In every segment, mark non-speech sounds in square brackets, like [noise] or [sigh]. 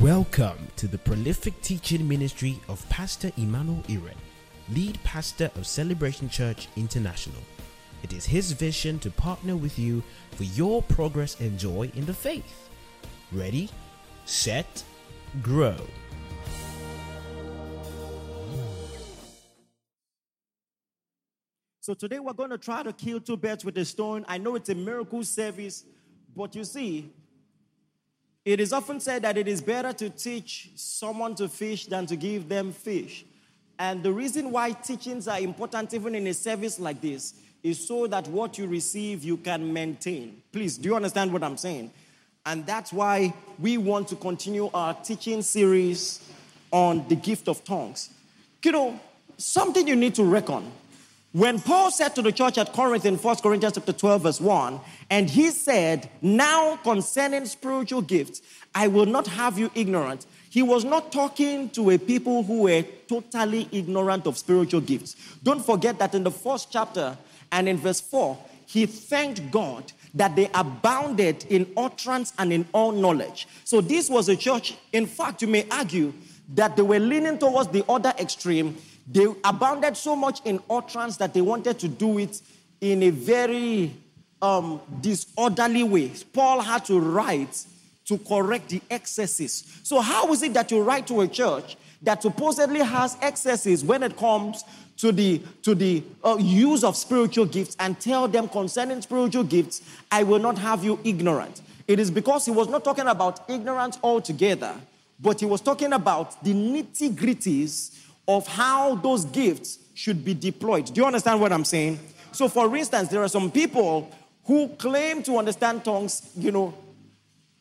Welcome to the prolific teaching ministry of Pastor Emmanuel Iren, lead pastor of Celebration Church International. It is his vision to partner with you for your progress and joy in the faith. Ready, set, grow. So today we're going to try to kill two birds with a stone. I know it's a miracle service, but you see, it is often said that it is better to teach someone to fish than to give them fish. And the reason why teachings are important, even in a service like this, is so that what you receive you can maintain. Please, do you understand what I'm saying? And that's why we want to continue our teaching series on the gift of tongues. You know, something you need to reckon when Paul said to the church at Corinth in 1 Corinthians chapter 12, verse 1, and he said, Now concerning spiritual gifts, I will not have you ignorant. He was not talking to a people who were totally ignorant of spiritual gifts. Don't forget that in the first chapter and in verse 4, he thanked God that they abounded in utterance and in all knowledge. So this was a church, in fact, you may argue that they were leaning towards the other extreme they abounded so much in utterance that they wanted to do it in a very um, disorderly way. Paul had to write to correct the excesses. So, how is it that you write to a church that supposedly has excesses when it comes to the, to the uh, use of spiritual gifts and tell them concerning spiritual gifts, I will not have you ignorant? It is because he was not talking about ignorance altogether, but he was talking about the nitty gritties of how those gifts should be deployed. Do you understand what I'm saying? So, for instance, there are some people who claim to understand tongues, you know,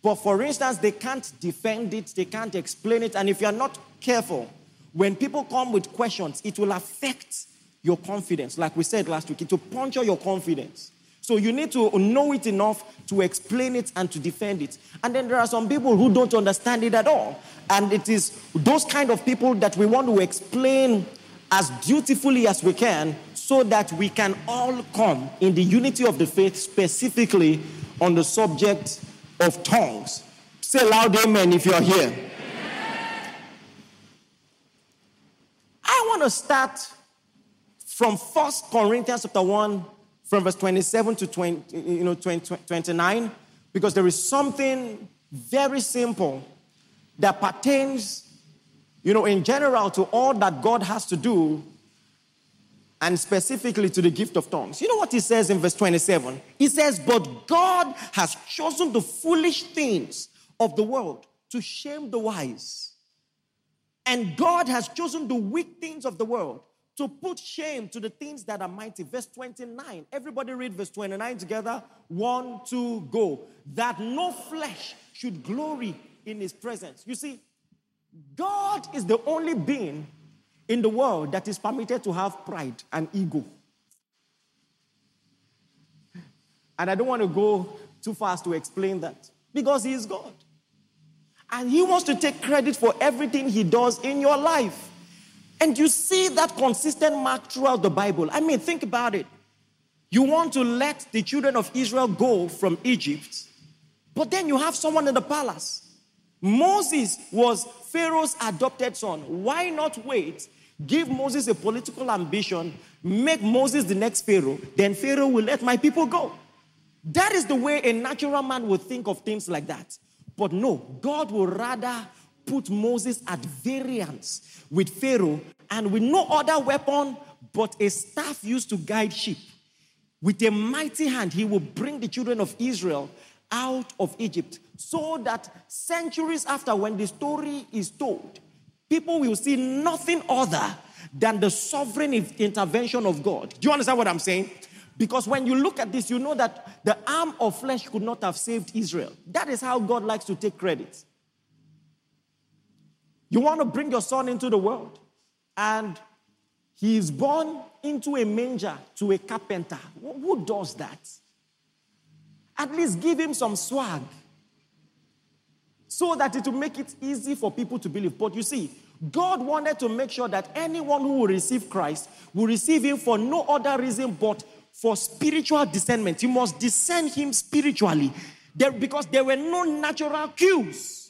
but for instance, they can't defend it, they can't explain it. And if you're not careful, when people come with questions, it will affect your confidence. Like we said last week, it will puncture your confidence. So you need to know it enough to explain it and to defend it. And then there are some people who don't understand it at all. And it is those kind of people that we want to explain as dutifully as we can so that we can all come in the unity of the faith, specifically on the subject of tongues. Say loud amen if you're here. I want to start from First Corinthians chapter 1 from verse 27 to 20, you know, 20, 29, because there is something very simple that pertains, you know, in general to all that God has to do and specifically to the gift of tongues. You know what he says in verse 27? He says, But God has chosen the foolish things of the world to shame the wise. And God has chosen the weak things of the world to put shame to the things that are mighty. Verse 29. Everybody read verse 29 together. One, two, go. That no flesh should glory in his presence. You see, God is the only being in the world that is permitted to have pride and ego. And I don't want to go too fast to explain that because he is God. And he wants to take credit for everything he does in your life. And you see that consistent mark throughout the Bible. I mean, think about it. You want to let the children of Israel go from Egypt, but then you have someone in the palace. Moses was Pharaoh's adopted son. Why not wait? Give Moses a political ambition, make Moses the next Pharaoh, then Pharaoh will let my people go. That is the way a natural man would think of things like that. But no, God will rather put Moses at variance with Pharaoh and with no other weapon but a staff used to guide sheep. With a mighty hand, he will bring the children of Israel out of Egypt so that centuries after, when the story is told, people will see nothing other than the sovereign intervention of God. Do you understand what I'm saying? Because when you look at this, you know that the arm of flesh could not have saved Israel. That is how God likes to take credit. You want to bring your son into the world, and he is born into a manger to a carpenter. Who does that? At least give him some swag so that it will make it easy for people to believe. But you see, God wanted to make sure that anyone who will receive Christ will receive him for no other reason but for spiritual discernment. You must discern him spiritually there, because there were no natural cues.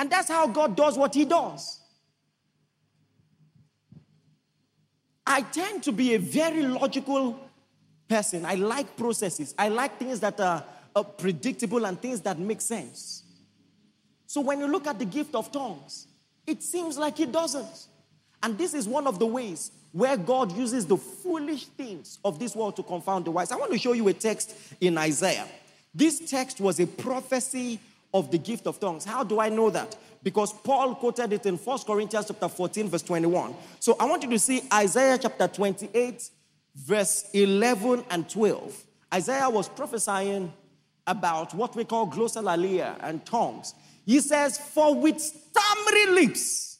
And that's how God does what He does. I tend to be a very logical person. I like processes, I like things that are uh, predictable and things that make sense. So when you look at the gift of tongues, it seems like it doesn't. And this is one of the ways where God uses the foolish things of this world to confound the wise. I want to show you a text in Isaiah. This text was a prophecy of the gift of tongues. How do I know that? Because Paul quoted it in 1 Corinthians chapter 14 verse 21. So I want you to see Isaiah chapter 28 verse 11 and 12. Isaiah was prophesying about what we call glossolalia and tongues. He says, "For with stammering lips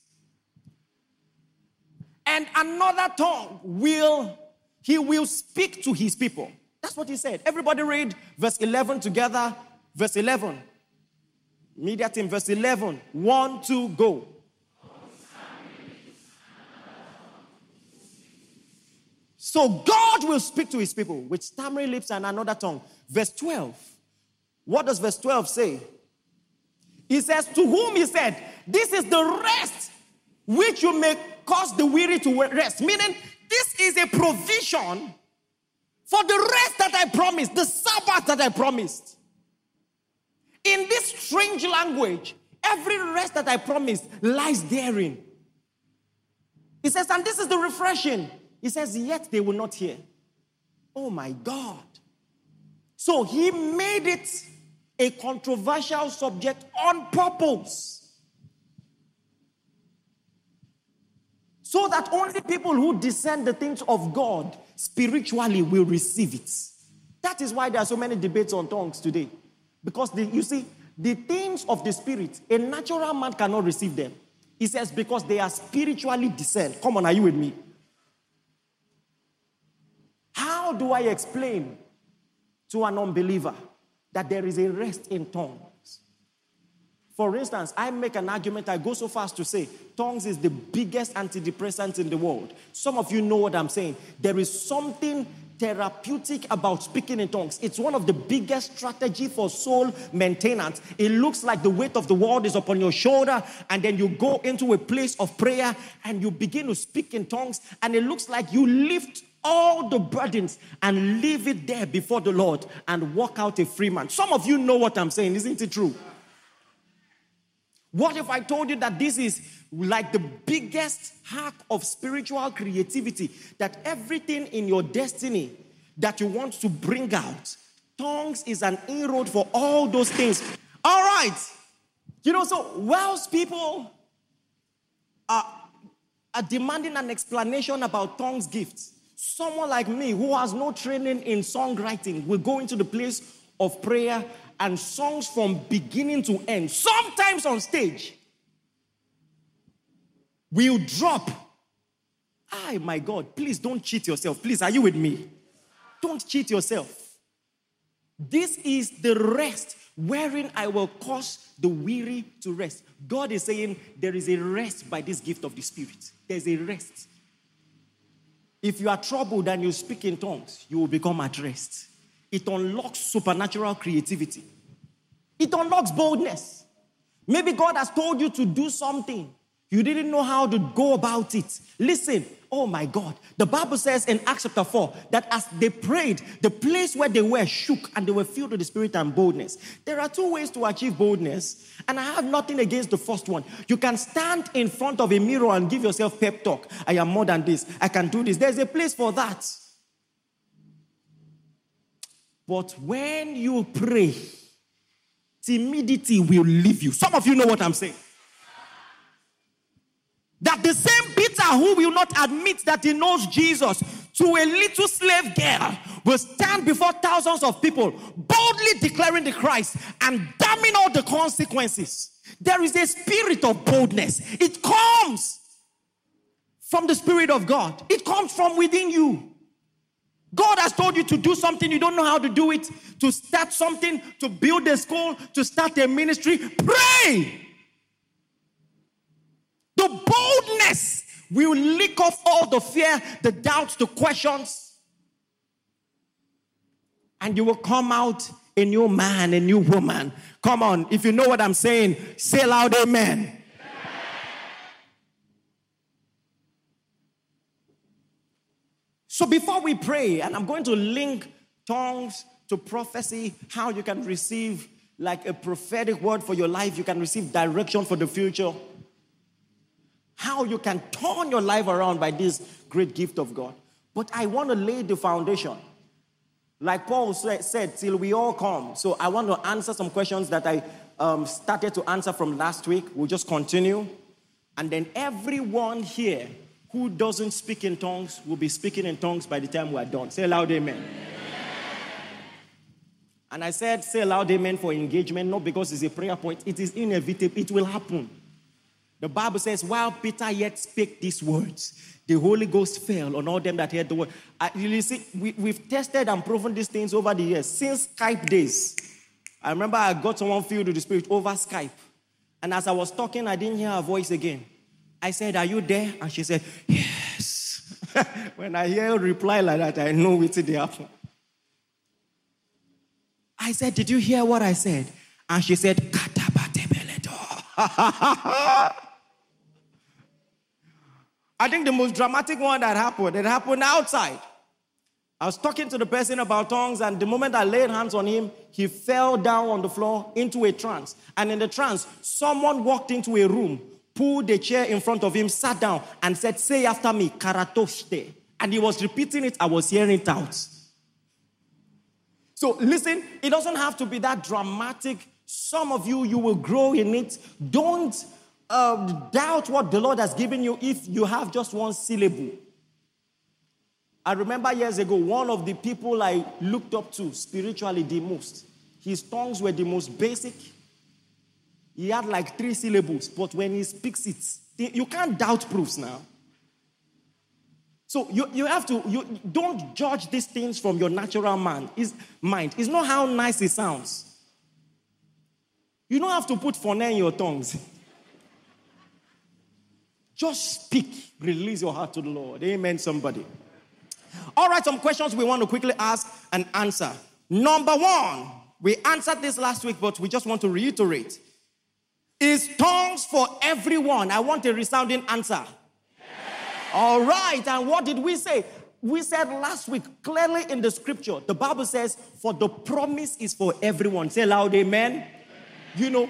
and another tongue will he will speak to his people." That's what he said. Everybody read verse 11 together. Verse 11. Media team, verse 11. One, two, go. So God will speak to his people with stammering lips and another tongue. Verse 12. What does verse 12 say? He says, To whom he said, This is the rest which you may cause the weary to rest. Meaning, this is a provision for the rest that I promised, the Sabbath that I promised. In this strange language, every rest that I promised lies therein. He says, and this is the refreshing. He says, yet they will not hear. Oh my God. So he made it a controversial subject on purpose. So that only people who discern the things of God spiritually will receive it. That is why there are so many debates on tongues today. Because the, you see, the things of the spirit, a natural man cannot receive them. He says, because they are spiritually discerned. Come on, are you with me? How do I explain to an unbeliever that there is a rest in tongues? For instance, I make an argument, I go so far as to say tongues is the biggest antidepressant in the world. Some of you know what I'm saying. There is something therapeutic about speaking in tongues. It's one of the biggest strategy for soul maintenance. It looks like the weight of the world is upon your shoulder and then you go into a place of prayer and you begin to speak in tongues and it looks like you lift all the burdens and leave it there before the Lord and walk out a free man. Some of you know what I'm saying, isn't it true? What if I told you that this is like the biggest hack of spiritual creativity? That everything in your destiny that you want to bring out, tongues is an inroad for all those things. All right. You know, so whilst people are, are demanding an explanation about tongues gifts, someone like me who has no training in songwriting will go into the place of prayer and songs from beginning to end, sometimes on stage, will drop. Ah, my God, please don't cheat yourself. Please, are you with me? Don't cheat yourself. This is the rest wherein I will cause the weary to rest. God is saying there is a rest by this gift of the Spirit. There's a rest. If you are troubled and you speak in tongues, you will become at rest. It unlocks supernatural creativity. It unlocks boldness. Maybe God has told you to do something. You didn't know how to go about it. Listen, oh my God. The Bible says in Acts chapter 4 that as they prayed, the place where they were shook and they were filled with the Spirit and boldness. There are two ways to achieve boldness, and I have nothing against the first one. You can stand in front of a mirror and give yourself pep talk. I am more than this. I can do this. There's a place for that. But when you pray, timidity will leave you. Some of you know what I'm saying. That the same Peter who will not admit that he knows Jesus to a little slave girl will stand before thousands of people, boldly declaring the Christ and damning all the consequences. There is a spirit of boldness. It comes from the Spirit of God, it comes from within you. God has told you to do something, you don't know how to do it, to start something, to build a school, to start a ministry. Pray. The boldness will lick off all the fear, the doubts, the questions, and you will come out a new man, a new woman. Come on, if you know what I'm saying, say loud amen. So before we pray, and I'm going to link tongues to prophecy, how you can receive like a prophetic word for your life, you can receive direction for the future, how you can turn your life around by this great gift of God. But I want to lay the foundation. Like Paul said, till we all come. So I want to answer some questions that I um, started to answer from last week. We'll just continue. And then everyone here who doesn't speak in tongues will be speaking in tongues by the time we're done. Say loud amen. And I said, say loud amen for engagement, not because it's a prayer point. It is inevitable. It will happen. The Bible says, while Peter yet spake these words, the Holy Ghost fell on all them that heard the word. I, you see, we, we've tested and proven these things over the years. Since Skype days, I remember I got someone filled with the Spirit over Skype. And as I was talking, I didn't hear her voice again. I said, Are you there? And she said, Yes. [laughs] when I hear a reply like that, I know it's the happen. I said, Did you hear what I said? And she said, [laughs] I think the most dramatic one that happened, it happened outside. I was talking to the person about tongues, and the moment I laid hands on him, he fell down on the floor into a trance. And in the trance, someone walked into a room pulled a chair in front of him, sat down, and said, Say after me, karatoshte. And he was repeating it, I was hearing it out. So listen, it doesn't have to be that dramatic. Some of you, you will grow in it. Don't uh, doubt what the Lord has given you if you have just one syllable. I remember years ago, one of the people I looked up to spiritually the most, his tongues were the most basic, he had like three syllables, but when he speaks it, you can't doubt proofs now. So you, you have to, you don't judge these things from your natural man, is mind. It's not how nice it sounds. You don't have to put phone in your tongues. Just speak, release your heart to the Lord. Amen, somebody. All right, some questions we want to quickly ask and answer. Number one, we answered this last week, but we just want to reiterate. Is tongues for everyone? I want a resounding answer. All right. And what did we say? We said last week, clearly in the scripture, the Bible says, For the promise is for everyone. Say loud, amen. amen. You know,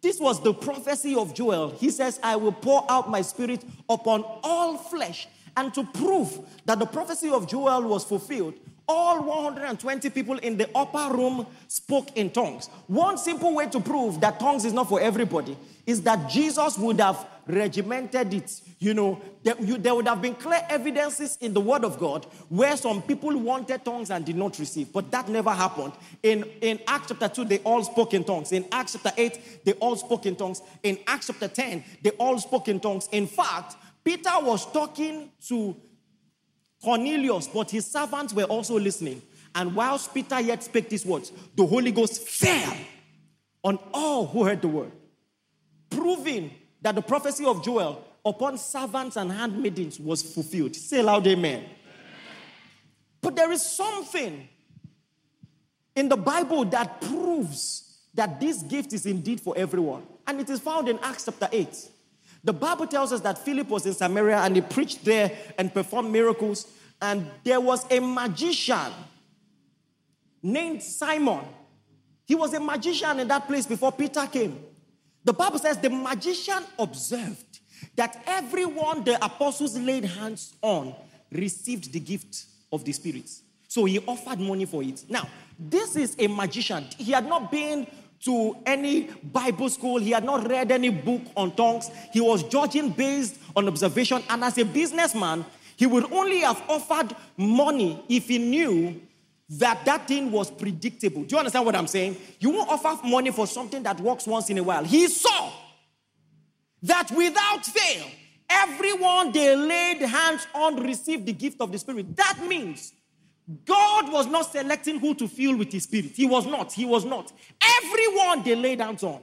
this was the prophecy of Joel. He says, I will pour out my spirit upon all flesh. And to prove that the prophecy of Joel was fulfilled, all 120 people in the upper room spoke in tongues. One simple way to prove that tongues is not for everybody is that Jesus would have regimented it. You know, there, you, there, would have been clear evidences in the Word of God where some people wanted tongues and did not receive, but that never happened. In, in Acts chapter 2, they all spoke in tongues. In Acts chapter 8, they all spoke in tongues. In Acts chapter 10, they all spoke in tongues. In fact, Peter was talking to Cornelius, but his servants were also listening. And whilst Peter yet spake these words, the Holy Ghost fell on all who heard the word, proving that the prophecy of Joel upon servants and handmaidens was fulfilled. Say loud, amen. But there is something in the Bible that proves that this gift is indeed for everyone. And it is found in Acts chapter 8. The Bible tells us that Philip was in Samaria and he preached there and performed miracles. And there was a magician named Simon. He was a magician in that place before Peter came. The Bible says the magician observed that everyone the apostles laid hands on received the gift of the Spirit. So he offered money for it. Now, this is a magician. He had not been to any Bible school. He had not read any book on tongues. He was judging based on observation. And as a businessman, he would only have offered money if he knew that that thing was predictable. Do you understand what I'm saying? You won't offer money for something that works once in a while. He saw that without fail, everyone they laid hands on received the gift of the Spirit. That means God was not selecting who to fill with his spirit. He was not. He was not. Everyone they laid hands on.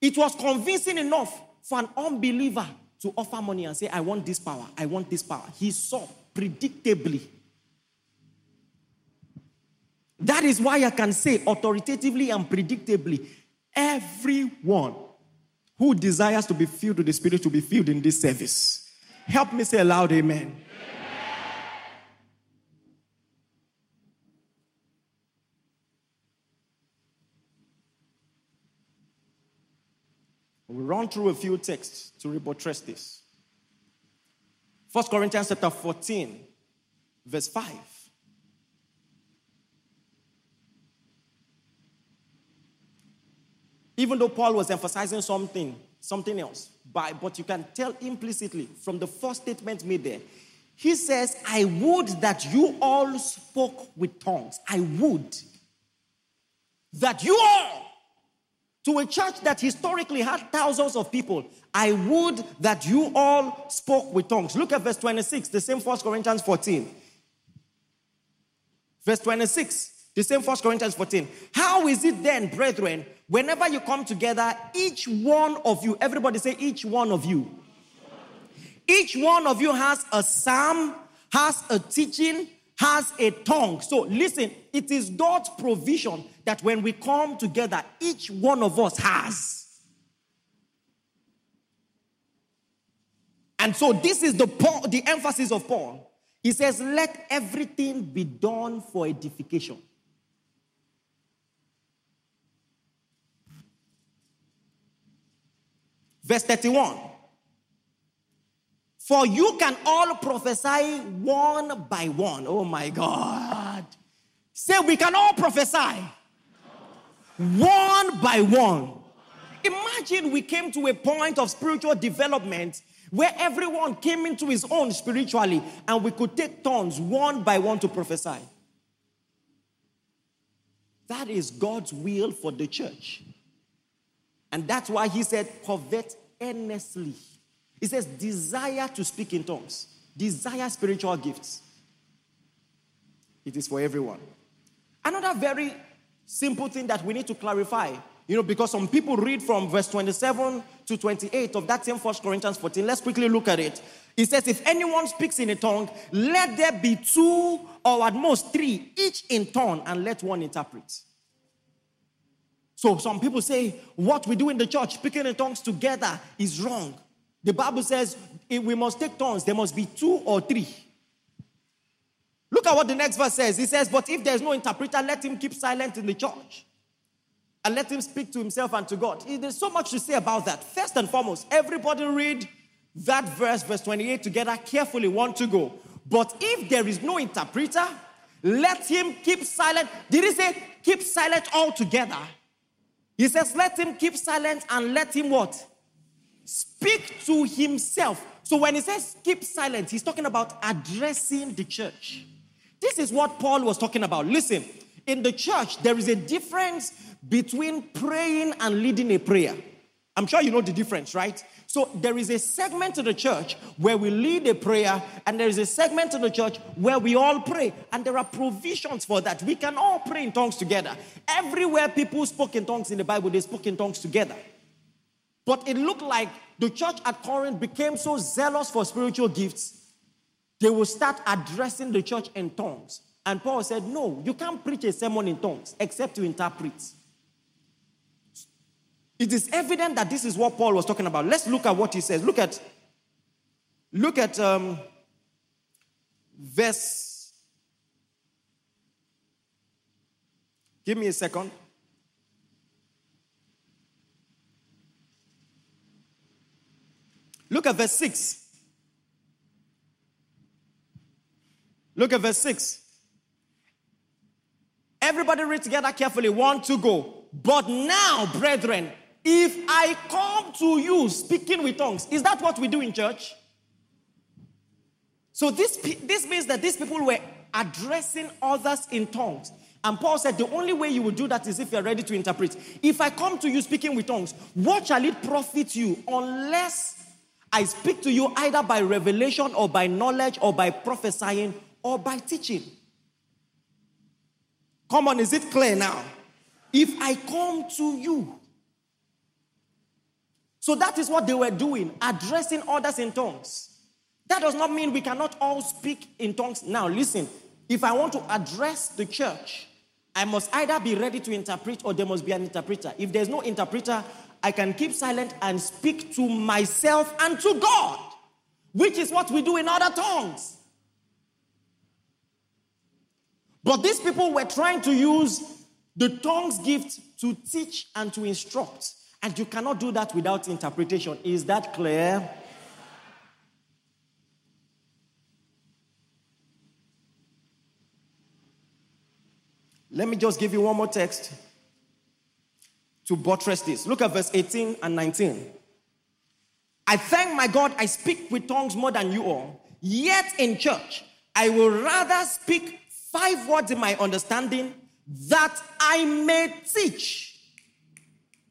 It was convincing enough for an unbeliever to offer money and say, I want this power. I want this power. He saw predictably. That is why I can say authoritatively and predictably everyone who desires to be filled with the Spirit to be filled in this service. Help me say aloud, Amen. We'll run through a few texts to rebuttress this. 1 Corinthians chapter 14, verse 5. Even though Paul was emphasizing something, something else, by, but you can tell implicitly from the first statement made there, he says, I would that you all spoke with tongues. I would that you all to a church that historically had thousands of people, I would that you all spoke with tongues. Look at verse 26, the same 1 Corinthians 14. Verse 26, the same 1 Corinthians 14. How is it then, brethren, whenever you come together, each one of you, everybody say, each one of you. Each one of you has a psalm, has a teaching, has a tongue. So listen, it is God's provision that when we come together, each one of us has. And so this is the the emphasis of Paul. He says, "Let everything be done for edification." Verse 31. For you can all prophesy one by one. Oh my God. Say, we can all prophesy one by one. Imagine we came to a point of spiritual development where everyone came into his own spiritually and we could take turns one by one to prophesy. That is God's will for the church. And that's why he said, covet earnestly it says, desire to speak in tongues, desire spiritual gifts. It is for everyone. Another very simple thing that we need to clarify, you know, because some people read from verse 27 to 28 of that same First Corinthians 14. Let's quickly look at it. It says, If anyone speaks in a tongue, let there be two or at most three, each in turn, and let one interpret. So some people say what we do in the church, speaking in tongues together, is wrong. The Bible says we must take turns, there must be two or three. Look at what the next verse says. He says, But if there's no interpreter, let him keep silent in the church and let him speak to himself and to God. There's so much to say about that. First and foremost, everybody read that verse, verse 28, together carefully, one to go. But if there is no interpreter, let him keep silent. Did he say keep silent altogether? He says, let him keep silent and let him what? speak to himself. So when he says keep silent, he's talking about addressing the church. This is what Paul was talking about. Listen, in the church, there is a difference between praying and leading a prayer. I'm sure you know the difference, right? So there is a segment of the church where we lead a prayer, and there is a segment of the church where we all pray, and there are provisions for that. We can all pray in tongues together. Everywhere people spoke in tongues in the Bible, they spoke in tongues together. But it looked like the church at Corinth became so zealous for spiritual gifts, they will start addressing the church in tongues. And Paul said, No, you can't preach a sermon in tongues except to interpret. It is evident that this is what Paul was talking about. Let's look at what he says. Look at, look at um, verse. Give me a second. Look at verse 6. Look at verse 6. Everybody read together carefully. One, two, go. But now, brethren, if I come to you speaking with tongues, is that what we do in church? So this, this means that these people were addressing others in tongues. And Paul said, the only way you will do that is if you're ready to interpret. If I come to you speaking with tongues, what shall it profit you unless I speak to you either by revelation or by knowledge or by prophesying or by teaching. Come on, is it clear now? If I come to you. So that is what they were doing, addressing others in tongues. That does not mean we cannot all speak in tongues. Now, listen, if I want to address the church, I must either be ready to interpret or there must be an interpreter. If there's no interpreter, I can keep silent and speak to myself and to God, which is what we do in other tongues. But these people were trying to use the tongues gift to teach and to instruct. And you cannot do that without interpretation. Is that clear? Let me just give you one more text to buttress this. Look at verse 18 and 19. I thank my God I speak with tongues more than you all. Yet in church, I will rather speak five words in my understanding that I may teach.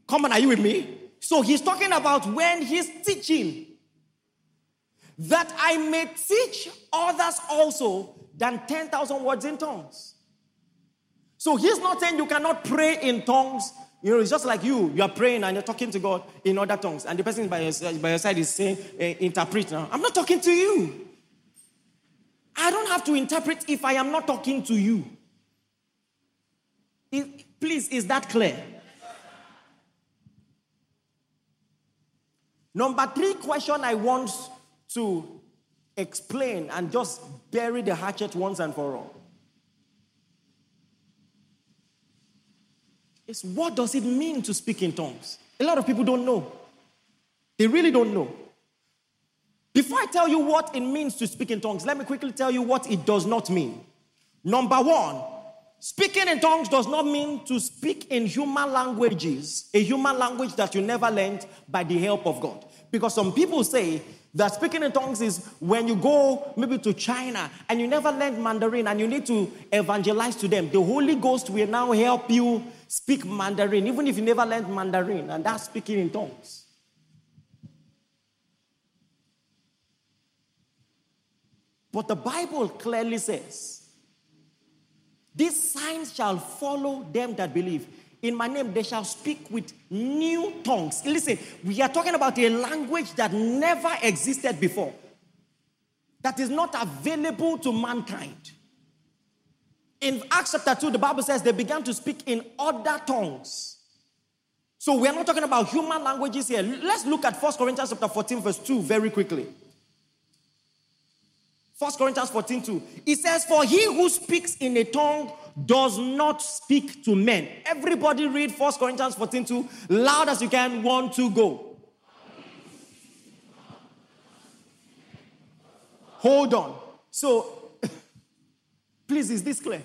Come on, are you with me? So he's talking about when he's teaching, that I may teach others also than 10,000 words in tongues. So he's not saying you cannot pray in tongues. You know, it's just like you. You are praying and you're talking to God in other tongues, and the person by your, by your side is saying, uh, interpret now. I'm not talking to you. I don't have to interpret if I am not talking to you. Is, please, is that clear? Number three question I want to explain and just bury the hatchet once and for all is what does it mean to speak in tongues? A lot of people don't know. They really don't know. Before I tell you what it means to speak in tongues, let me quickly tell you what it does not mean. Number one, speaking in tongues does not mean to speak in human languages, a human language that you never learned by the help of God. Because some people say that speaking in tongues is when you go maybe to China and you never learned Mandarin and you need to evangelize to them. The Holy Ghost will now help you speak Mandarin, even if you never learned Mandarin, and that's speaking in tongues. But the Bible clearly says, These signs shall follow them that believe. In my name, they shall speak with new tongues. Listen, we are talking about a language that never existed before, that is not available to mankind. In Acts chapter 2, the Bible says they began to speak in other tongues. So we are not talking about human languages here. Let's look at 1 Corinthians chapter 14, verse 2 very quickly. 1 Corinthians 14, 2. It says, For he who speaks in a tongue does not speak to men. Everybody read 1 Corinthians 14, 2. Loud as you can. One, two, go. Hold on. So, [laughs] please, is this clear?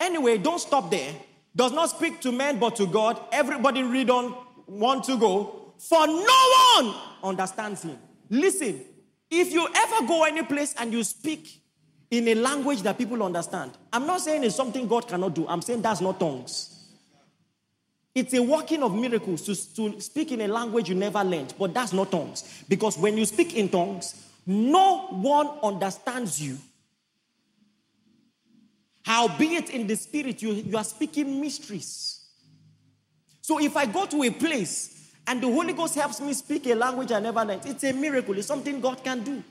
Anyway, don't stop there. Does not speak to men but to God. Everybody read on. One, two, go for no one understands him. Listen, if you ever go any place and you speak in a language that people understand, I'm not saying it's something God cannot do. I'm saying that's not tongues. It's a working of miracles to, to speak in a language you never learned, but that's not tongues. Because when you speak in tongues, no one understands you. Howbeit in the spirit, you, you are speaking mysteries. So if I go to a place and the Holy Ghost helps me speak a language I never learned. It's a miracle. It's something God can do.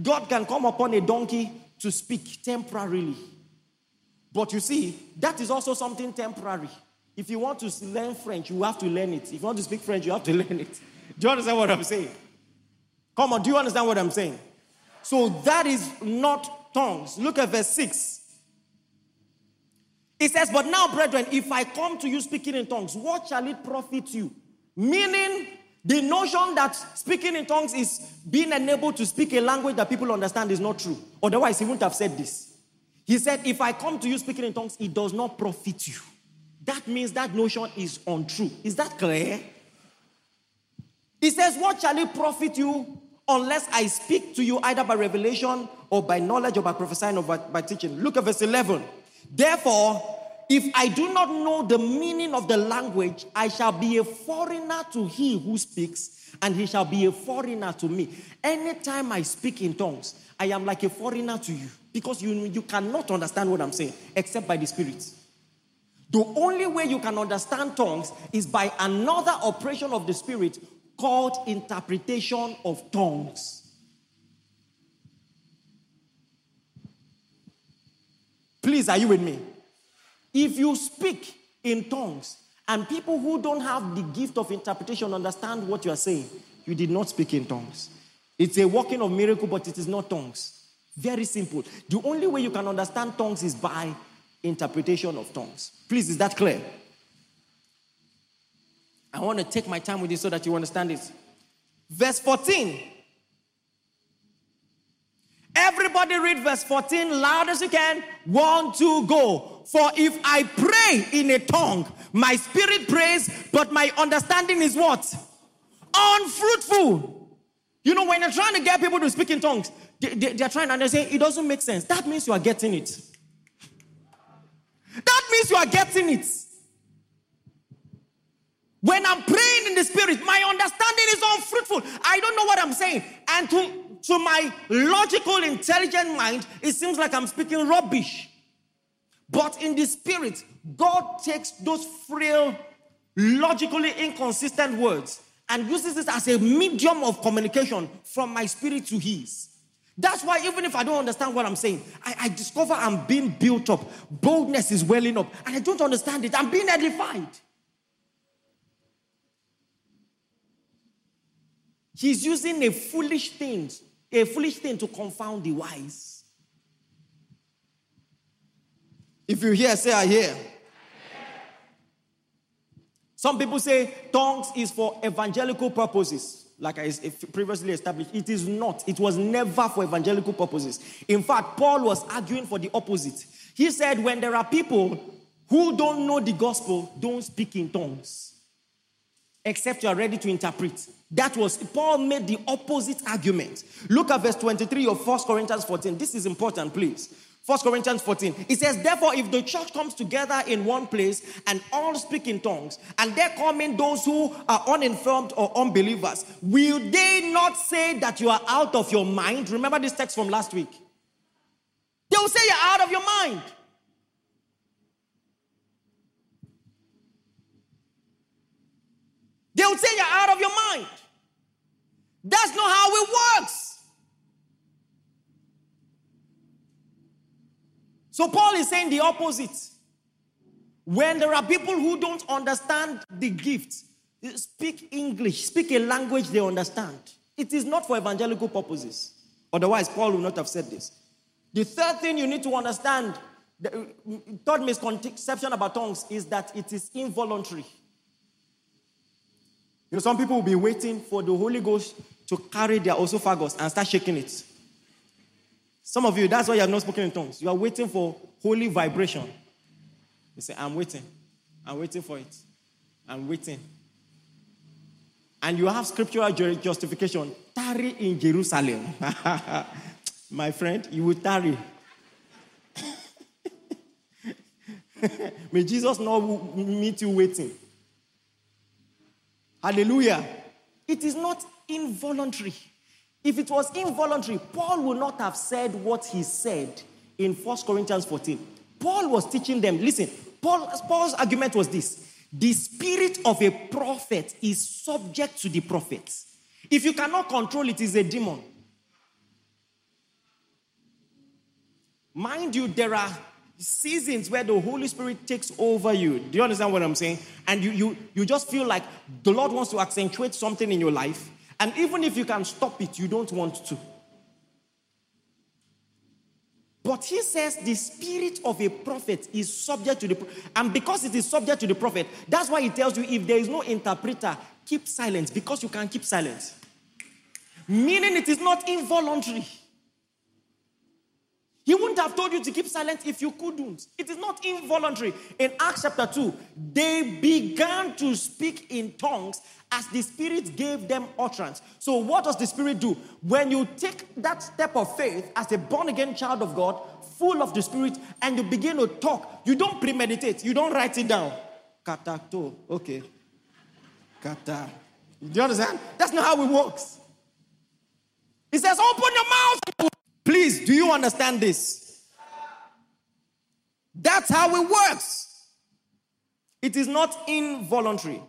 God can come upon a donkey to speak temporarily. But you see, that is also something temporary. If you want to learn French, you have to learn it. If you want to speak French, you have to [laughs] learn it. Do you understand what I'm saying? Come on, do you understand what I'm saying? So that is not tongues. Look at verse 6. It says, But now, brethren, if I come to you speaking in tongues, what shall it profit you? Meaning, the notion that speaking in tongues is being enabled to speak a language that people understand is not true. Otherwise, he wouldn't have said this. He said, If I come to you speaking in tongues, it does not profit you. That means that notion is untrue. Is that clear? He says, What shall it profit you unless I speak to you either by revelation or by knowledge or by prophesying or by, by teaching? Look at verse 11. Therefore, if I do not know the meaning of the language, I shall be a foreigner to he who speaks, and he shall be a foreigner to me. Anytime I speak in tongues, I am like a foreigner to you because you, you cannot understand what I'm saying except by the Spirit. The only way you can understand tongues is by another operation of the Spirit called interpretation of tongues. Please, are you with me? If you speak in tongues and people who don't have the gift of interpretation understand what you are saying, you did not speak in tongues. It's a working of miracle, but it is not tongues. Very simple. The only way you can understand tongues is by interpretation of tongues. Please, is that clear? I want to take my time with you so that you understand it. Verse 14. Everybody read verse 14 loud as you can. One, two, go. For if I pray in a tongue, my spirit prays, but my understanding is what? Unfruitful. You know, when you're trying to get people to speak in tongues, they, they, they're trying and they say, it doesn't make sense. That means you are getting it. That means you are getting it. When I'm praying in the spirit, my understanding is unfruitful. I don't know what I'm saying. And to, to my logical, intelligent mind, it seems like I'm speaking rubbish. But in the spirit, God takes those frail, logically inconsistent words and uses it as a medium of communication from my spirit to his. That's why, even if I don't understand what I'm saying, I, I, discover I'm being built up. Boldness is welling up, and I don't understand it. I'm being edified. He's using a foolish thing, a foolish thing to confound the wise. If you hear, say, I hear. Some people say tongues is for evangelical purposes, like I previously established. It is not. It was never for evangelical purposes. In fact, Paul was arguing for the opposite. He said, when there are people who don't know the gospel, don't speak in tongues, except you are ready to interpret. That was, Paul made the opposite argument. Look at verse 23 of 1 Corinthians 14. This is important, please. 1 Corinthians 14. It says, Therefore, if the church comes together in one place and all speak in tongues, and there come in those who are uninformed or unbelievers, will they not say that you are out of your mind? Remember this text from last week. They will say you're out of your mind. They will say you're out of your mind. That's not how it works. So Paul is saying the opposite. When there are people who don't understand the gift, speak English, speak a language they understand. It is not for evangelical purposes. Otherwise, Paul would not have said this. The third thing you need to understand, the third misconception about tongues is that it is involuntary. You know, some people will be waiting for the Holy Ghost to carry their esophagus and start shaking it. Some of you, that's why you have not spoken in tongues. You are waiting for holy vibration. You say, I'm waiting. I'm waiting for it. I'm waiting. And you have scriptural justification. Tarry in Jerusalem. [laughs] My friend, you will tarry. [laughs] May Jesus not meet you waiting. Hallelujah. It is not involuntary. If it was involuntary, Paul would not have said what he said in 1 Corinthians 14. Paul was teaching them, listen, Paul, Paul's argument was this the spirit of a prophet is subject to the prophet. If you cannot control it, is a demon. Mind you, there are seasons where the Holy Spirit takes over you. Do you understand what I'm saying? And you, you, you just feel like the Lord wants to accentuate something in your life. And even if you can stop it, you don't want to. But he says the spirit of a prophet is subject to the and because it is subject to the prophet, that's why he tells you if there is no interpreter, keep silence because you can keep silence. Meaning it is not involuntary. He wouldn't have told you to keep silent if you couldn't. It is not involuntary. In Acts chapter 2, they began to speak in tongues as the Spirit gave them utterance. So, what does the Spirit do? When you take that step of faith as a born again child of God, full of the Spirit, and you begin to talk, you don't premeditate, you don't write it down. Katato, okay. Kata. Do you understand? That's not how it works. He says, Open your mouth. Please, do you understand this? That's how it works. It is not involuntary.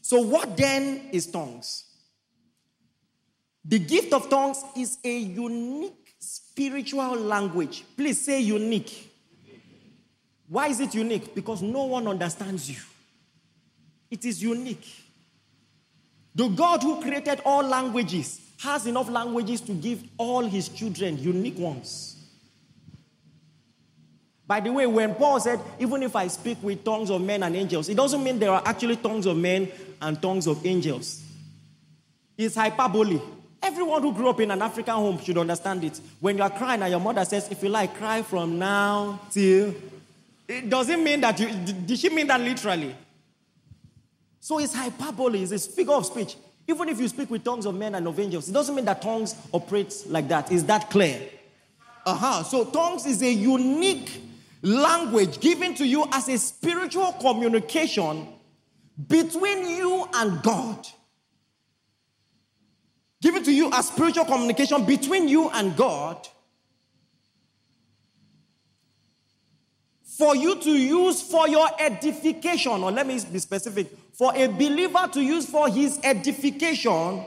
So, what then is tongues? The gift of tongues is a unique spiritual language. Please say unique. Why is it unique? Because no one understands you. It is unique. The God who created all languages has enough languages to give all his children unique ones. By the way, when Paul said, even if I speak with tongues of men and angels, it doesn't mean there are actually tongues of men and tongues of angels. It's hyperbole. Everyone who grew up in an African home should understand it. When you are crying and your mother says, if you like, cry from now till. It doesn't mean that you. Did she mean that literally? So it's hyperbole, it's a figure of speech. Even if you speak with tongues of men and of angels, it doesn't mean that tongues operates like that. Is that clear? Uh huh. So tongues is a unique language given to you as a spiritual communication between you and God given to you as spiritual communication between you and God for you to use for your edification, or let me be specific, for a believer to use for his edification,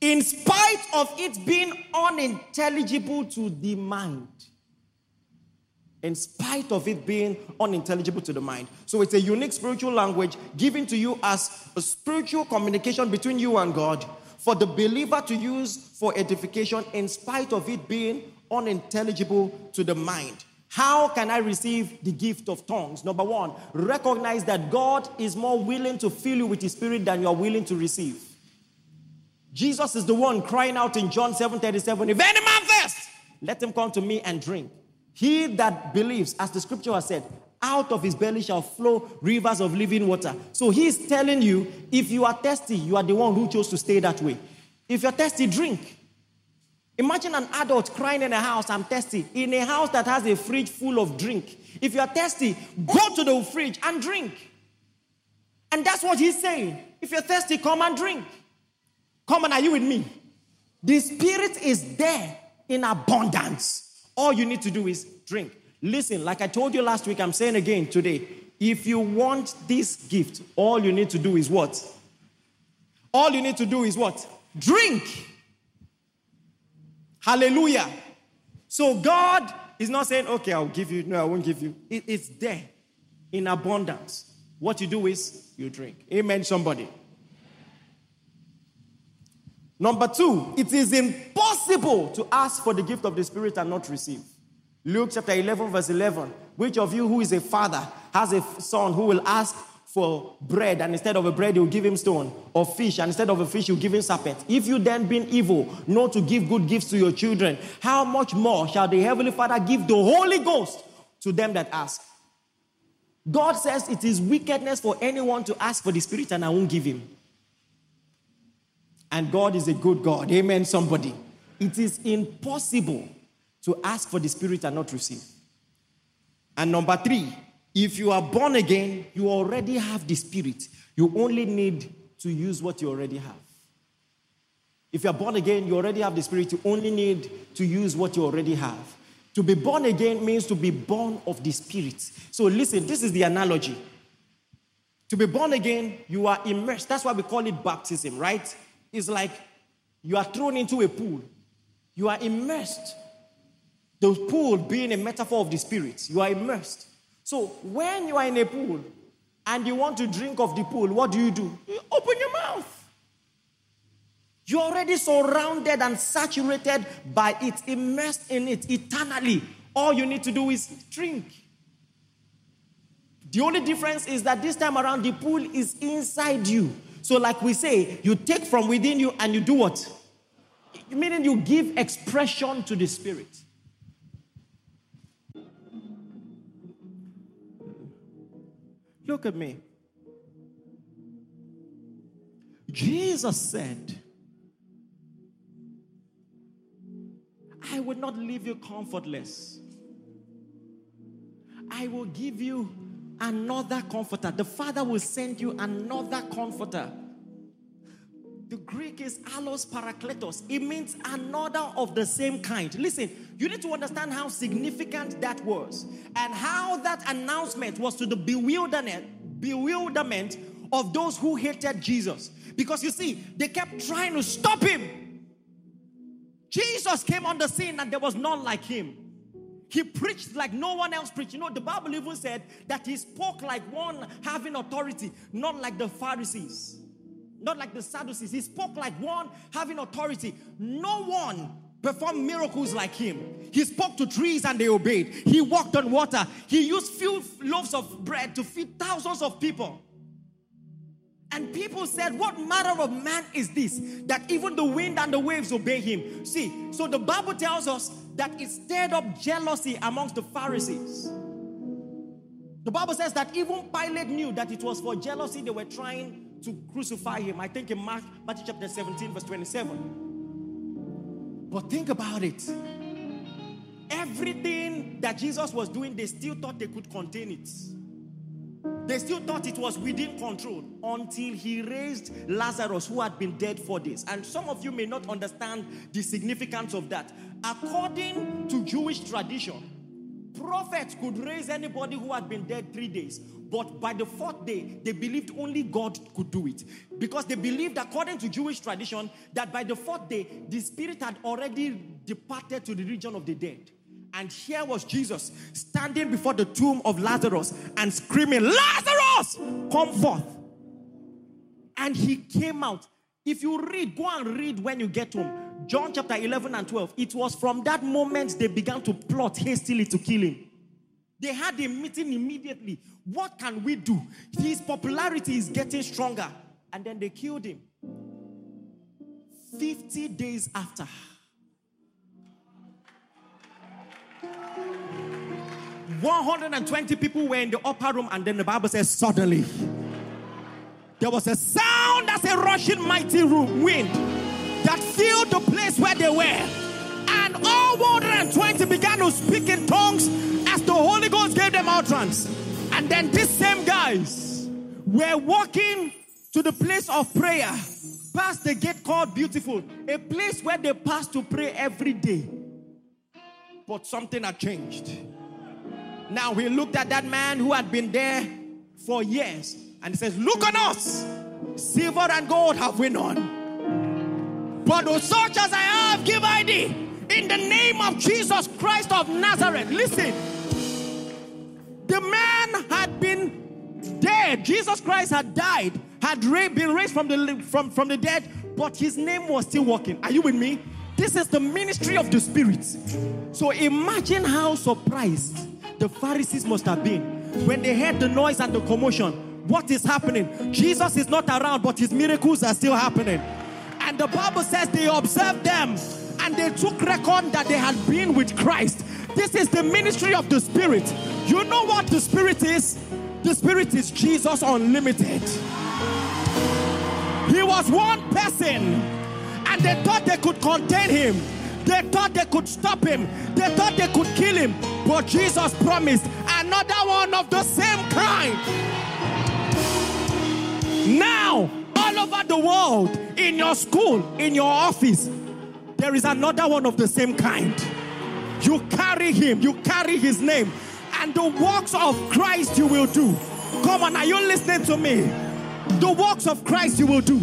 in spite of it being unintelligible to the mind in spite of it being unintelligible to the mind. So it's a unique spiritual language given to you as a spiritual communication between you and God. For the believer to use for edification in spite of it being unintelligible to the mind. How can I receive the gift of tongues? Number one, recognize that God is more willing to fill you with His Spirit than you are willing to receive. Jesus is the one crying out in John 7 37, If any man thirst, let him come to me and drink. He that believes, as the scripture has said, out of his belly shall flow rivers of living water. So he's telling you, if you are thirsty, you are the one who chose to stay that way. If you're thirsty, drink. Imagine an adult crying in a house, I'm thirsty, in a house that has a fridge full of drink. If you're thirsty, go to the fridge and drink. And that's what he's saying. If you're thirsty, come and drink. Come on, are you with me? The Spirit is there in abundance. All you need to do is drink. Listen, like I told you last week, I'm saying again today. If you want this gift, all you need to do is what? All you need to do is what? Drink. Hallelujah. So God is not saying, okay, I'll give you. No, I won't give you. It, it's there in abundance. What you do is you drink. Amen, somebody. Number two, it is impossible to ask for the gift of the Spirit and not receive. Luke chapter 11, verse 11. Which of you who is a father has a son who will ask for bread, and instead of a bread, he'll give him stone, or fish, and instead of a fish, he'll give him serpent. If you then, being evil, know to give good gifts to your children, how much more shall the Heavenly Father give the Holy Ghost to them that ask? God says it is wickedness for anyone to ask for the Spirit, and I won't give him. And God is a good God. Amen, somebody. It is impossible to ask for the Spirit and not receive. And number three, if you are born again, you already have the Spirit. You only need to use what you already have. If you are born again, you already have the Spirit. You only need to use what you already have. To be born again means to be born of the Spirit. So listen, this is the analogy. To be born again, you are immersed. That's why we call it baptism, right? It's like you are thrown into a pool, you are immersed. The pool being a metaphor of the spirit, you are immersed. So when you are in a pool and you want to drink of the pool, what do you do? You open your mouth. You're already surrounded and saturated by it, immersed in it eternally. All you need to do is drink. The only difference is that this time around, the pool is inside you. So, like we say, you take from within you and you do what? Meaning you give expression to the Spirit. Look at me. Jesus said, I will not leave you comfortless. I will give you another comforter. The Father will send you another comforter. The Greek is allos parakletos. It means another of the same kind. Listen, you need to understand how significant that was and how that announcement was to the bewildered, bewilderment of those who hated Jesus. Because you see, they kept trying to stop him. Jesus came on the scene and there was none like him. He preached like no one else preached. You know, the Bible even said that he spoke like one having authority, not like the Pharisees, not like the Sadducees. He spoke like one having authority. No one performed miracles like him. He spoke to trees and they obeyed. He walked on water. He used few loaves of bread to feed thousands of people. And people said, What manner of man is this that even the wind and the waves obey him? See, so the Bible tells us that it stirred up jealousy amongst the Pharisees. The Bible says that even Pilate knew that it was for jealousy they were trying to crucify him. I think in Mark, Matthew chapter 17, verse 27. But think about it. Everything that Jesus was doing, they still thought they could contain it. They still thought it was within control until he raised Lazarus, who had been dead for days. And some of you may not understand the significance of that. According to Jewish tradition, prophets could raise anybody who had been dead three days. But by the fourth day, they believed only God could do it. Because they believed, according to Jewish tradition, that by the fourth day, the spirit had already departed to the region of the dead. And here was Jesus standing before the tomb of Lazarus and screaming, Lazarus, come forth. And he came out. If you read, go and read when you get home. John chapter 11 and 12. It was from that moment they began to plot hastily to kill him. They had a meeting immediately. What can we do? His popularity is getting stronger. And then they killed him. 50 days after. 120 people were in the upper room, and then the Bible says, suddenly there was a sound as a rushing mighty wind that filled the place where they were. And all 120 began to speak in tongues as the Holy Ghost gave them utterance. And then these same guys were walking to the place of prayer past the gate called Beautiful, a place where they passed to pray every day. But something had changed. Now he looked at that man who had been there for years and he says, Look on us. Silver and gold have we none. But such as I have, give I thee. In the name of Jesus Christ of Nazareth. Listen. The man had been dead. Jesus Christ had died, had been raised from the, from, from the dead, but his name was still working. Are you with me? This is the ministry of the Spirit. So imagine how surprised the Pharisees must have been when they heard the noise and the commotion. What is happening? Jesus is not around, but his miracles are still happening. And the Bible says they observed them and they took record that they had been with Christ. This is the ministry of the Spirit. You know what the Spirit is? The Spirit is Jesus Unlimited. He was one person, and they thought they could contain him. They thought they could stop him. They thought they could kill him. But Jesus promised another one of the same kind. Now, all over the world, in your school, in your office, there is another one of the same kind. You carry him, you carry his name, and the works of Christ you will do. Come on, are you listening to me? The works of Christ you will do.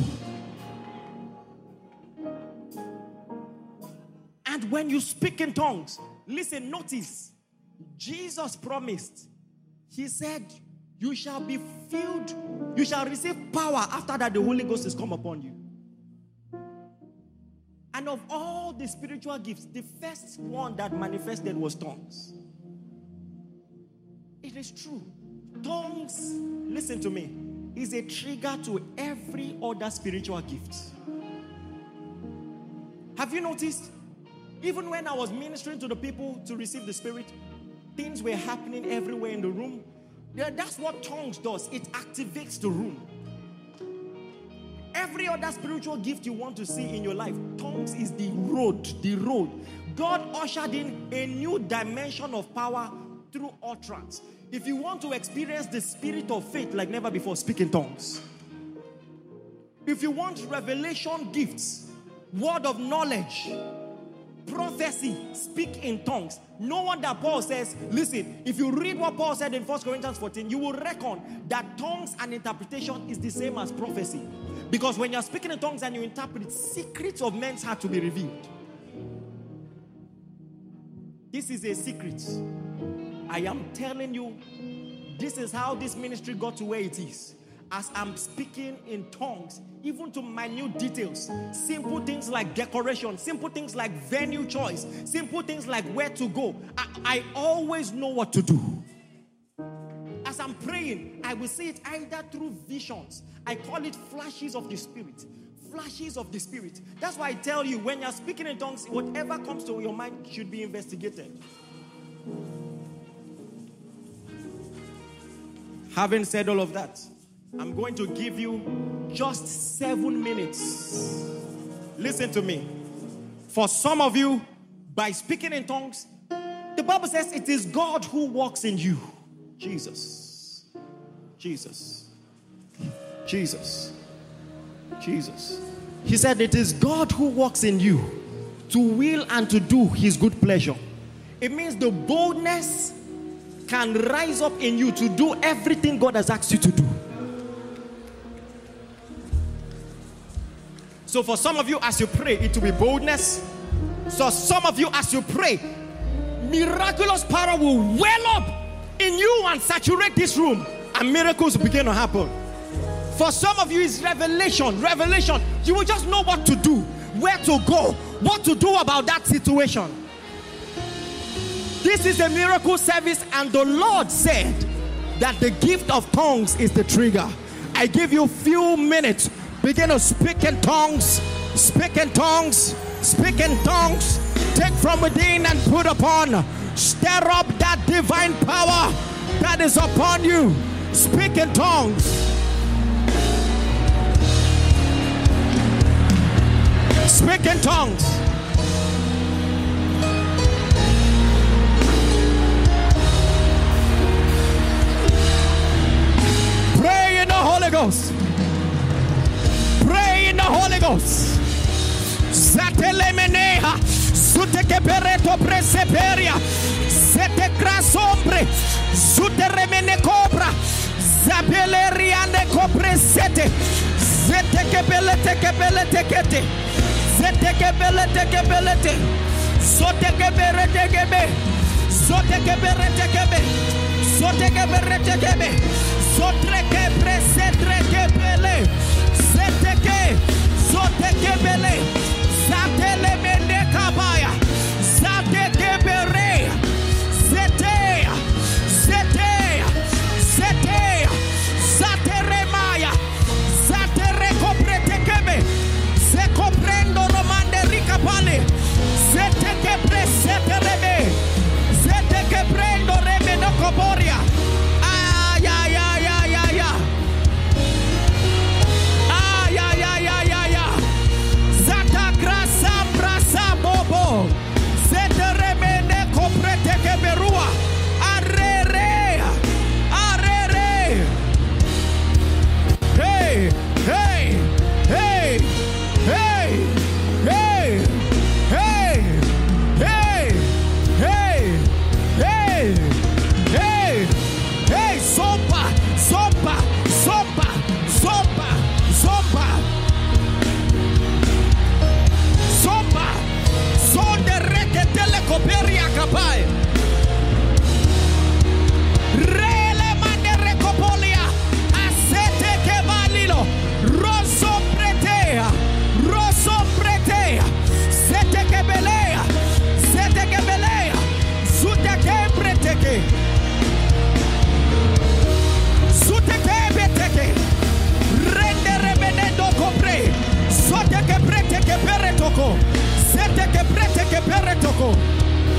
And when you speak in tongues, listen, notice, Jesus promised, He said, You shall be filled, you shall receive power after that the Holy Ghost has come upon you. And of all the spiritual gifts, the first one that manifested was tongues. It is true. Tongues, listen to me, is a trigger to every other spiritual gift. Have you noticed? Even when I was ministering to the people to receive the Spirit, things were happening everywhere in the room. Yeah, that's what tongues does, it activates the room. Every other spiritual gift you want to see in your life, tongues is the road, the road. God ushered in a new dimension of power through utterance. If you want to experience the spirit of faith like never before, speak in tongues. If you want revelation gifts, word of knowledge, prophecy, speak in tongues. No wonder Paul says, listen, if you read what Paul said in 1 Corinthians 14, you will reckon that tongues and interpretation is the same as prophecy. Because when you're speaking in tongues and you interpret, secrets of men's heart to be revealed. This is a secret. I am telling you, this is how this ministry got to where it is. As I'm speaking in tongues, even to minute details, simple things like decoration, simple things like venue choice, simple things like where to go. I, I always know what to do. As I'm praying, I will see it either through visions. I call it flashes of the Spirit flashes of the Spirit. That's why I tell you when you're speaking in tongues, whatever comes to your mind should be investigated. Having said all of that, I'm going to give you just seven minutes. Listen to me. For some of you, by speaking in tongues, the Bible says it is God who walks in you. Jesus. Jesus. Jesus. Jesus. He said, It is God who walks in you to will and to do his good pleasure. It means the boldness can rise up in you to do everything God has asked you to do. So, for some of you, as you pray, it will be boldness. So, some of you, as you pray, miraculous power will well up in you and saturate this room, and miracles begin to happen. For some of you, it's revelation. Revelation. You will just know what to do, where to go, what to do about that situation. This is a miracle service, and the Lord said that the gift of tongues is the trigger. I give you few minutes. Begin to speak in tongues, speak in tongues, speak in tongues. Take from within and put upon. Stir up that divine power that is upon you. Speak in tongues. Speak in tongues. Pray in the Holy Ghost fuegos. Zatelemenea, zutekepereto preseperia, zete hombre, zuteremene cobra, zabeleriane copresete, zete kebelete kebelete kete, zete kebelete kebelete, zote keberete kebe, zote keberete kebe, zote keberete kebe, zotre kepresete kebele, zete ke. Satele mende kabaya.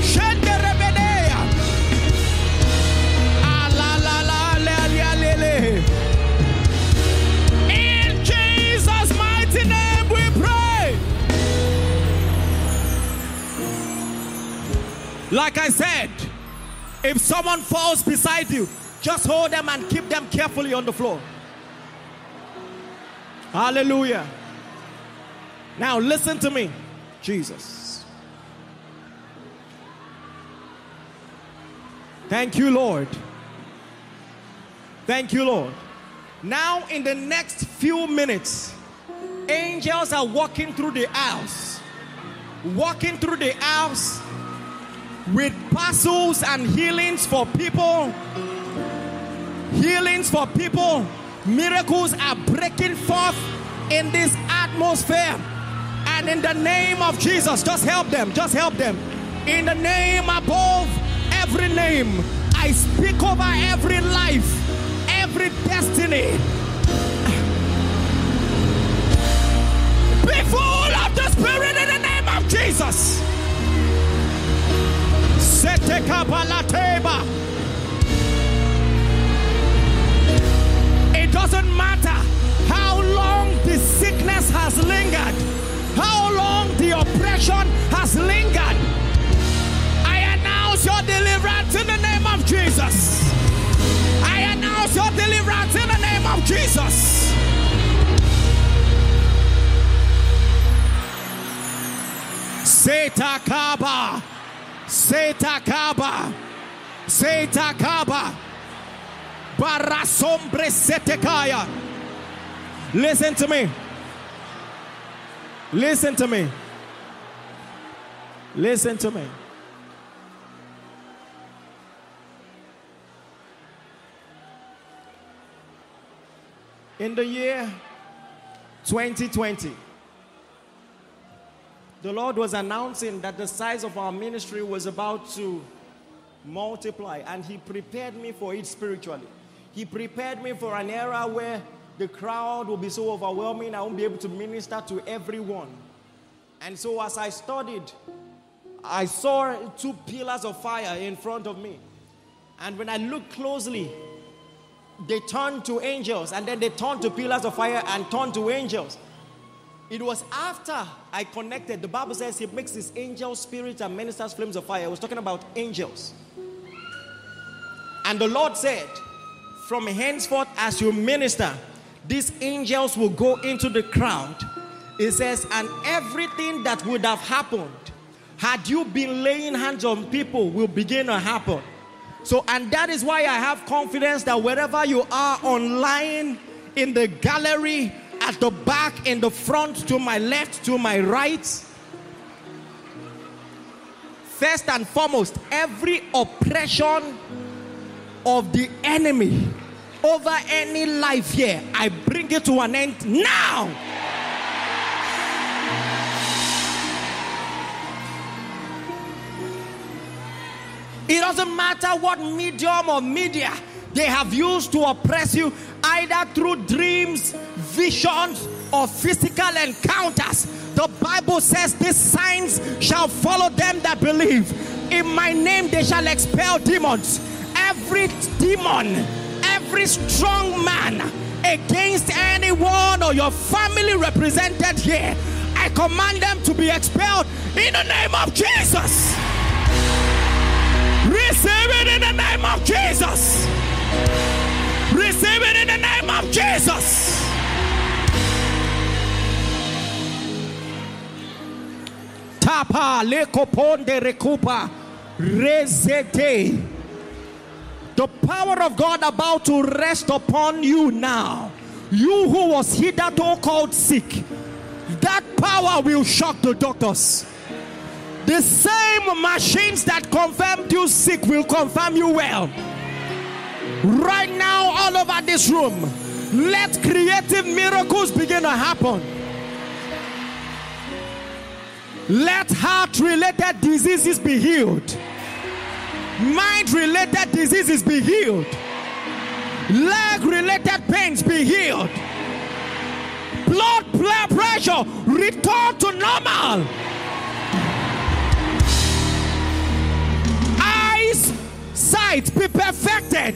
Shende remenea. Ah, la, la. In Jesus' mighty name we pray. Like I said, if someone falls beside you, just hold them and keep them carefully on the floor. Hallelujah. Now listen to me. Jesus. Thank you, Lord. Thank you, Lord. Now, in the next few minutes, angels are walking through the house, walking through the house with parcels and healings for people. Healings for people. Miracles are breaking forth in this atmosphere. And in the name of Jesus, just help them, just help them. In the name of above every name, I speak over every life, every destiny. Be full of the Spirit in the name of Jesus. Sete kapalateba. It doesn't matter how long the sickness has lingered, how long the oppression has lingered. Announce your deliverance in the name of Jesus. I announce your deliverance in the name of Jesus. Setakaba. Setakaba. Setakaba. Barasombre setekaya. Listen to me. Listen to me. Listen to me. In the year 2020, the Lord was announcing that the size of our ministry was about to multiply, and He prepared me for it spiritually. He prepared me for an era where the crowd will be so overwhelming, I won't be able to minister to everyone. And so, as I studied, I saw two pillars of fire in front of me. And when I looked closely, they turned to angels, and then they turned to pillars of fire and turned to angels. It was after I connected. The Bible says He makes His angel spirit and ministers flames of fire. I was talking about angels. And the Lord said, From henceforth, as you minister, these angels will go into the crowd. It says, And everything that would have happened had you been laying hands on people will begin to happen. So, and that is why I have confidence that wherever you are online, in the gallery, at the back, in the front, to my left, to my right, first and foremost, every oppression of the enemy over any life here, I bring it to an end now. It doesn't matter what medium or media they have used to oppress you, either through dreams, visions, or physical encounters. The Bible says these signs shall follow them that believe. In my name they shall expel demons. Every demon, every strong man against anyone or your family represented here, I command them to be expelled in the name of Jesus. Receive it in the name of Jesus. Receive it in the name of Jesus. Tapa lekoponde rekupa rezete. The power of God about to rest upon you now. You who was hitherto called sick, that power will shock the doctors. The same machines that confirmed you sick will confirm you well. Right now, all over this room, let creative miracles begin to happen. Let heart related diseases be healed, mind related diseases be healed, leg related pains be healed, blood pressure return to normal. Sight be perfected.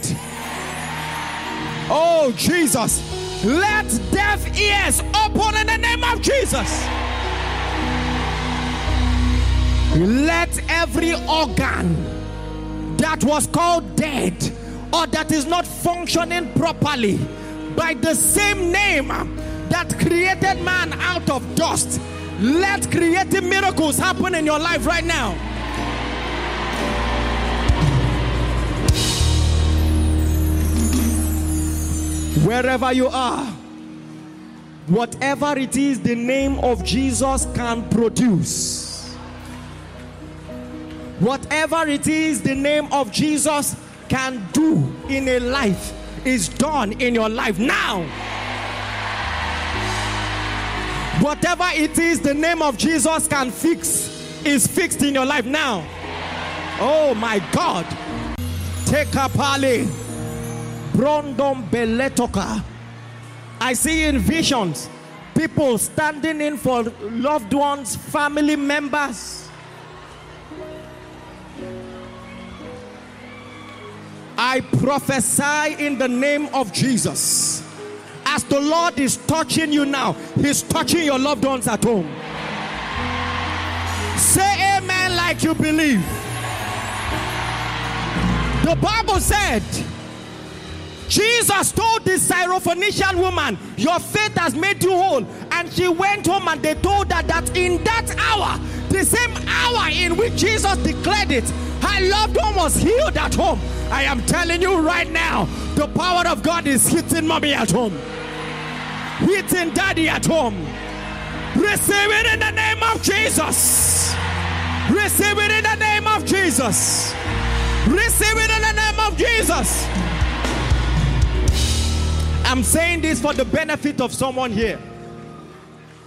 Oh, Jesus. Let deaf ears open in the name of Jesus. Let every organ that was called dead or that is not functioning properly by the same name that created man out of dust, let creative miracles happen in your life right now. Wherever you are, whatever it is the name of Jesus can produce, whatever it is the name of Jesus can do in a life is done in your life now. Whatever it is the name of Jesus can fix is fixed in your life now. Oh my God. Take up Ali. Brondom Beletoka. I see in visions people standing in for loved ones, family members. I prophesy in the name of Jesus. As the Lord is touching you now, He's touching your loved ones at home. Say amen like you believe. The Bible said, Jesus told this Syrophoenician woman, Your faith has made you whole. And she went home and they told her that in that hour, the same hour in which Jesus declared it, her loved one was healed at home. I am telling you right now, the power of God is hitting mommy at home, hitting daddy at home. Receive it in the name of Jesus. Receive it in the name of Jesus. Receive it in the name of Jesus. I'm saying this for the benefit of someone here.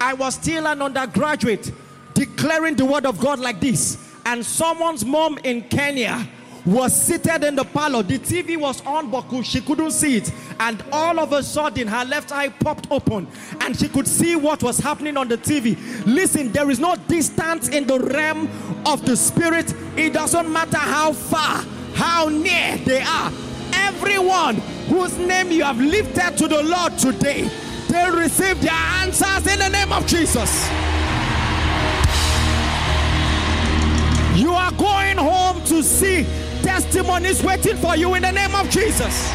I was still an undergraduate declaring the word of God like this, and someone's mom in Kenya was seated in the parlor. The TV was on, but she couldn't see it. And all of a sudden, her left eye popped open and she could see what was happening on the TV. Listen, there is no distance in the realm of the spirit. It doesn't matter how far, how near they are. Everyone whose name you have lifted to the Lord today, they receive their answers in the name of Jesus. You are going home to see testimonies waiting for you in the name of Jesus.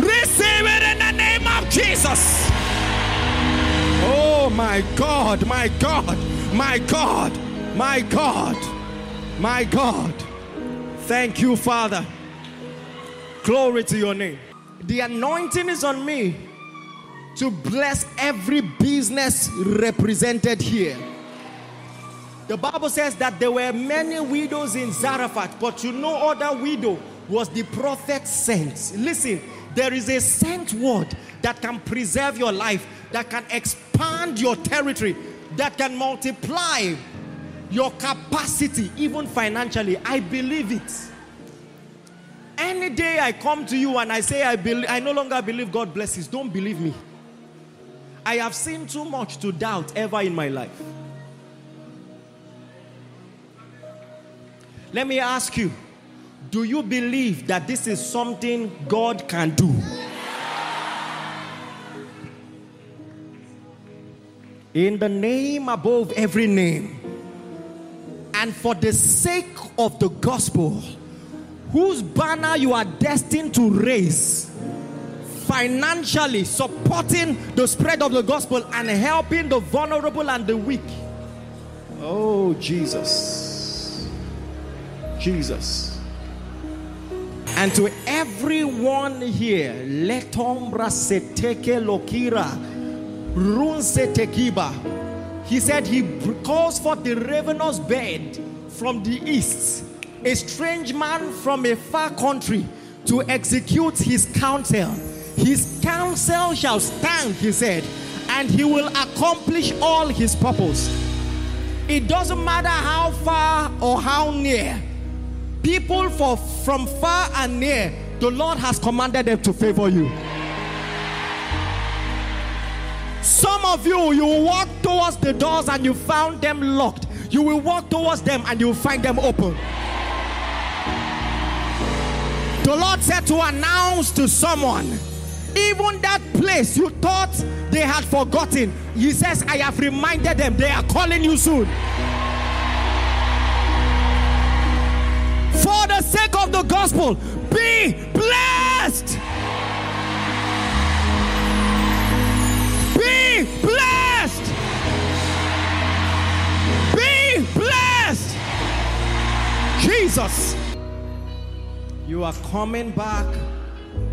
Receive it in the name of Jesus. Oh my God, my God, my God, my God, my God. Thank you, Father. Glory to your name. The anointing is on me to bless every business represented here. The Bible says that there were many widows in Zarephath, but to no other widow was the prophet sent. Listen, there is a sent word that can preserve your life, that can expand your territory, that can multiply your capacity, even financially. I believe it. Any day I come to you and I say I I no longer believe God blesses, don't believe me. I have seen too much to doubt ever in my life. Let me ask you do you believe that this is something God can do? In the name above every name, and for the sake of the gospel, whose banner you are destined to raise, financially supporting the spread of the gospel and helping the vulnerable and the weak. Oh, Jesus. Jesus. And to everyone here, letombra seteke lokira, runse tekiba. He said he calls for the ravenous bird from the east, a strange man from a far country to execute his counsel. His counsel shall stand, he said, and he will accomplish all his purpose. It doesn't matter how far or how near people for, from far and near, the Lord has commanded them to favor you. Some of you, you walk towards the doors and you found them locked. You will walk towards them and you will find them open. The Lord said to announce to someone, even that place you thought they had forgotten, He says, I have reminded them they are calling you soon. for the sake of the gospel, be blessed. Be blessed. Be blessed. Jesus, you are coming back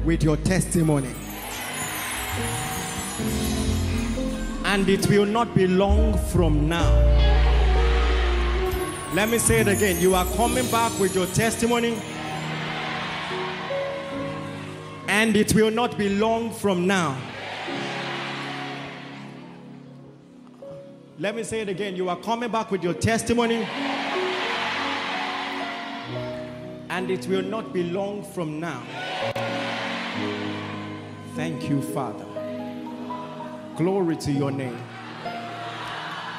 with your testimony. And it will not be long from now. Let me say it again. You are coming back with your testimony. And it will not be long from now. Let me say it again. You are coming back with your testimony. And it will not be long from now. Thank you, Father. Glory to your name.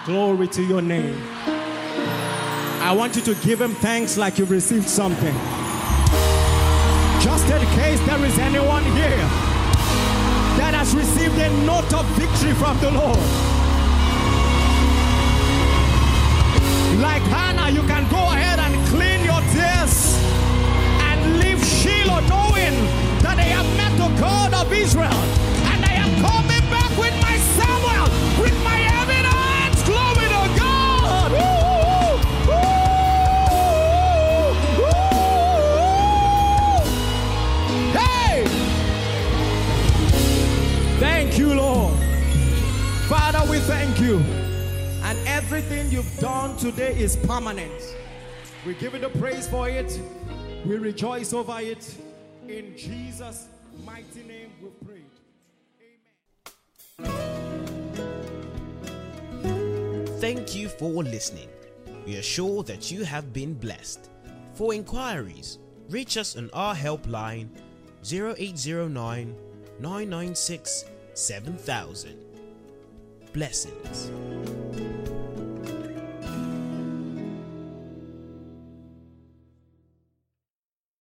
Glory to your name. I want you to give him thanks like you received something. Just in case there is anyone here that has received a note of victory from the Lord. Like Hannah, you can go ahead knowing that I have met the God of Israel and I am coming back with my Samuel, with my evidence. Glory to God. Woo, woo, woo. Hey! Thank you, Lord. Father, we thank you. And everything you've done today is permanent. We give you the praise for it. We rejoice over it. In Jesus' mighty name we prayed. Amen thank you for listening. We are sure that you have been blessed. For inquiries, reach us on our helpline 0809 996 7000. Blessings.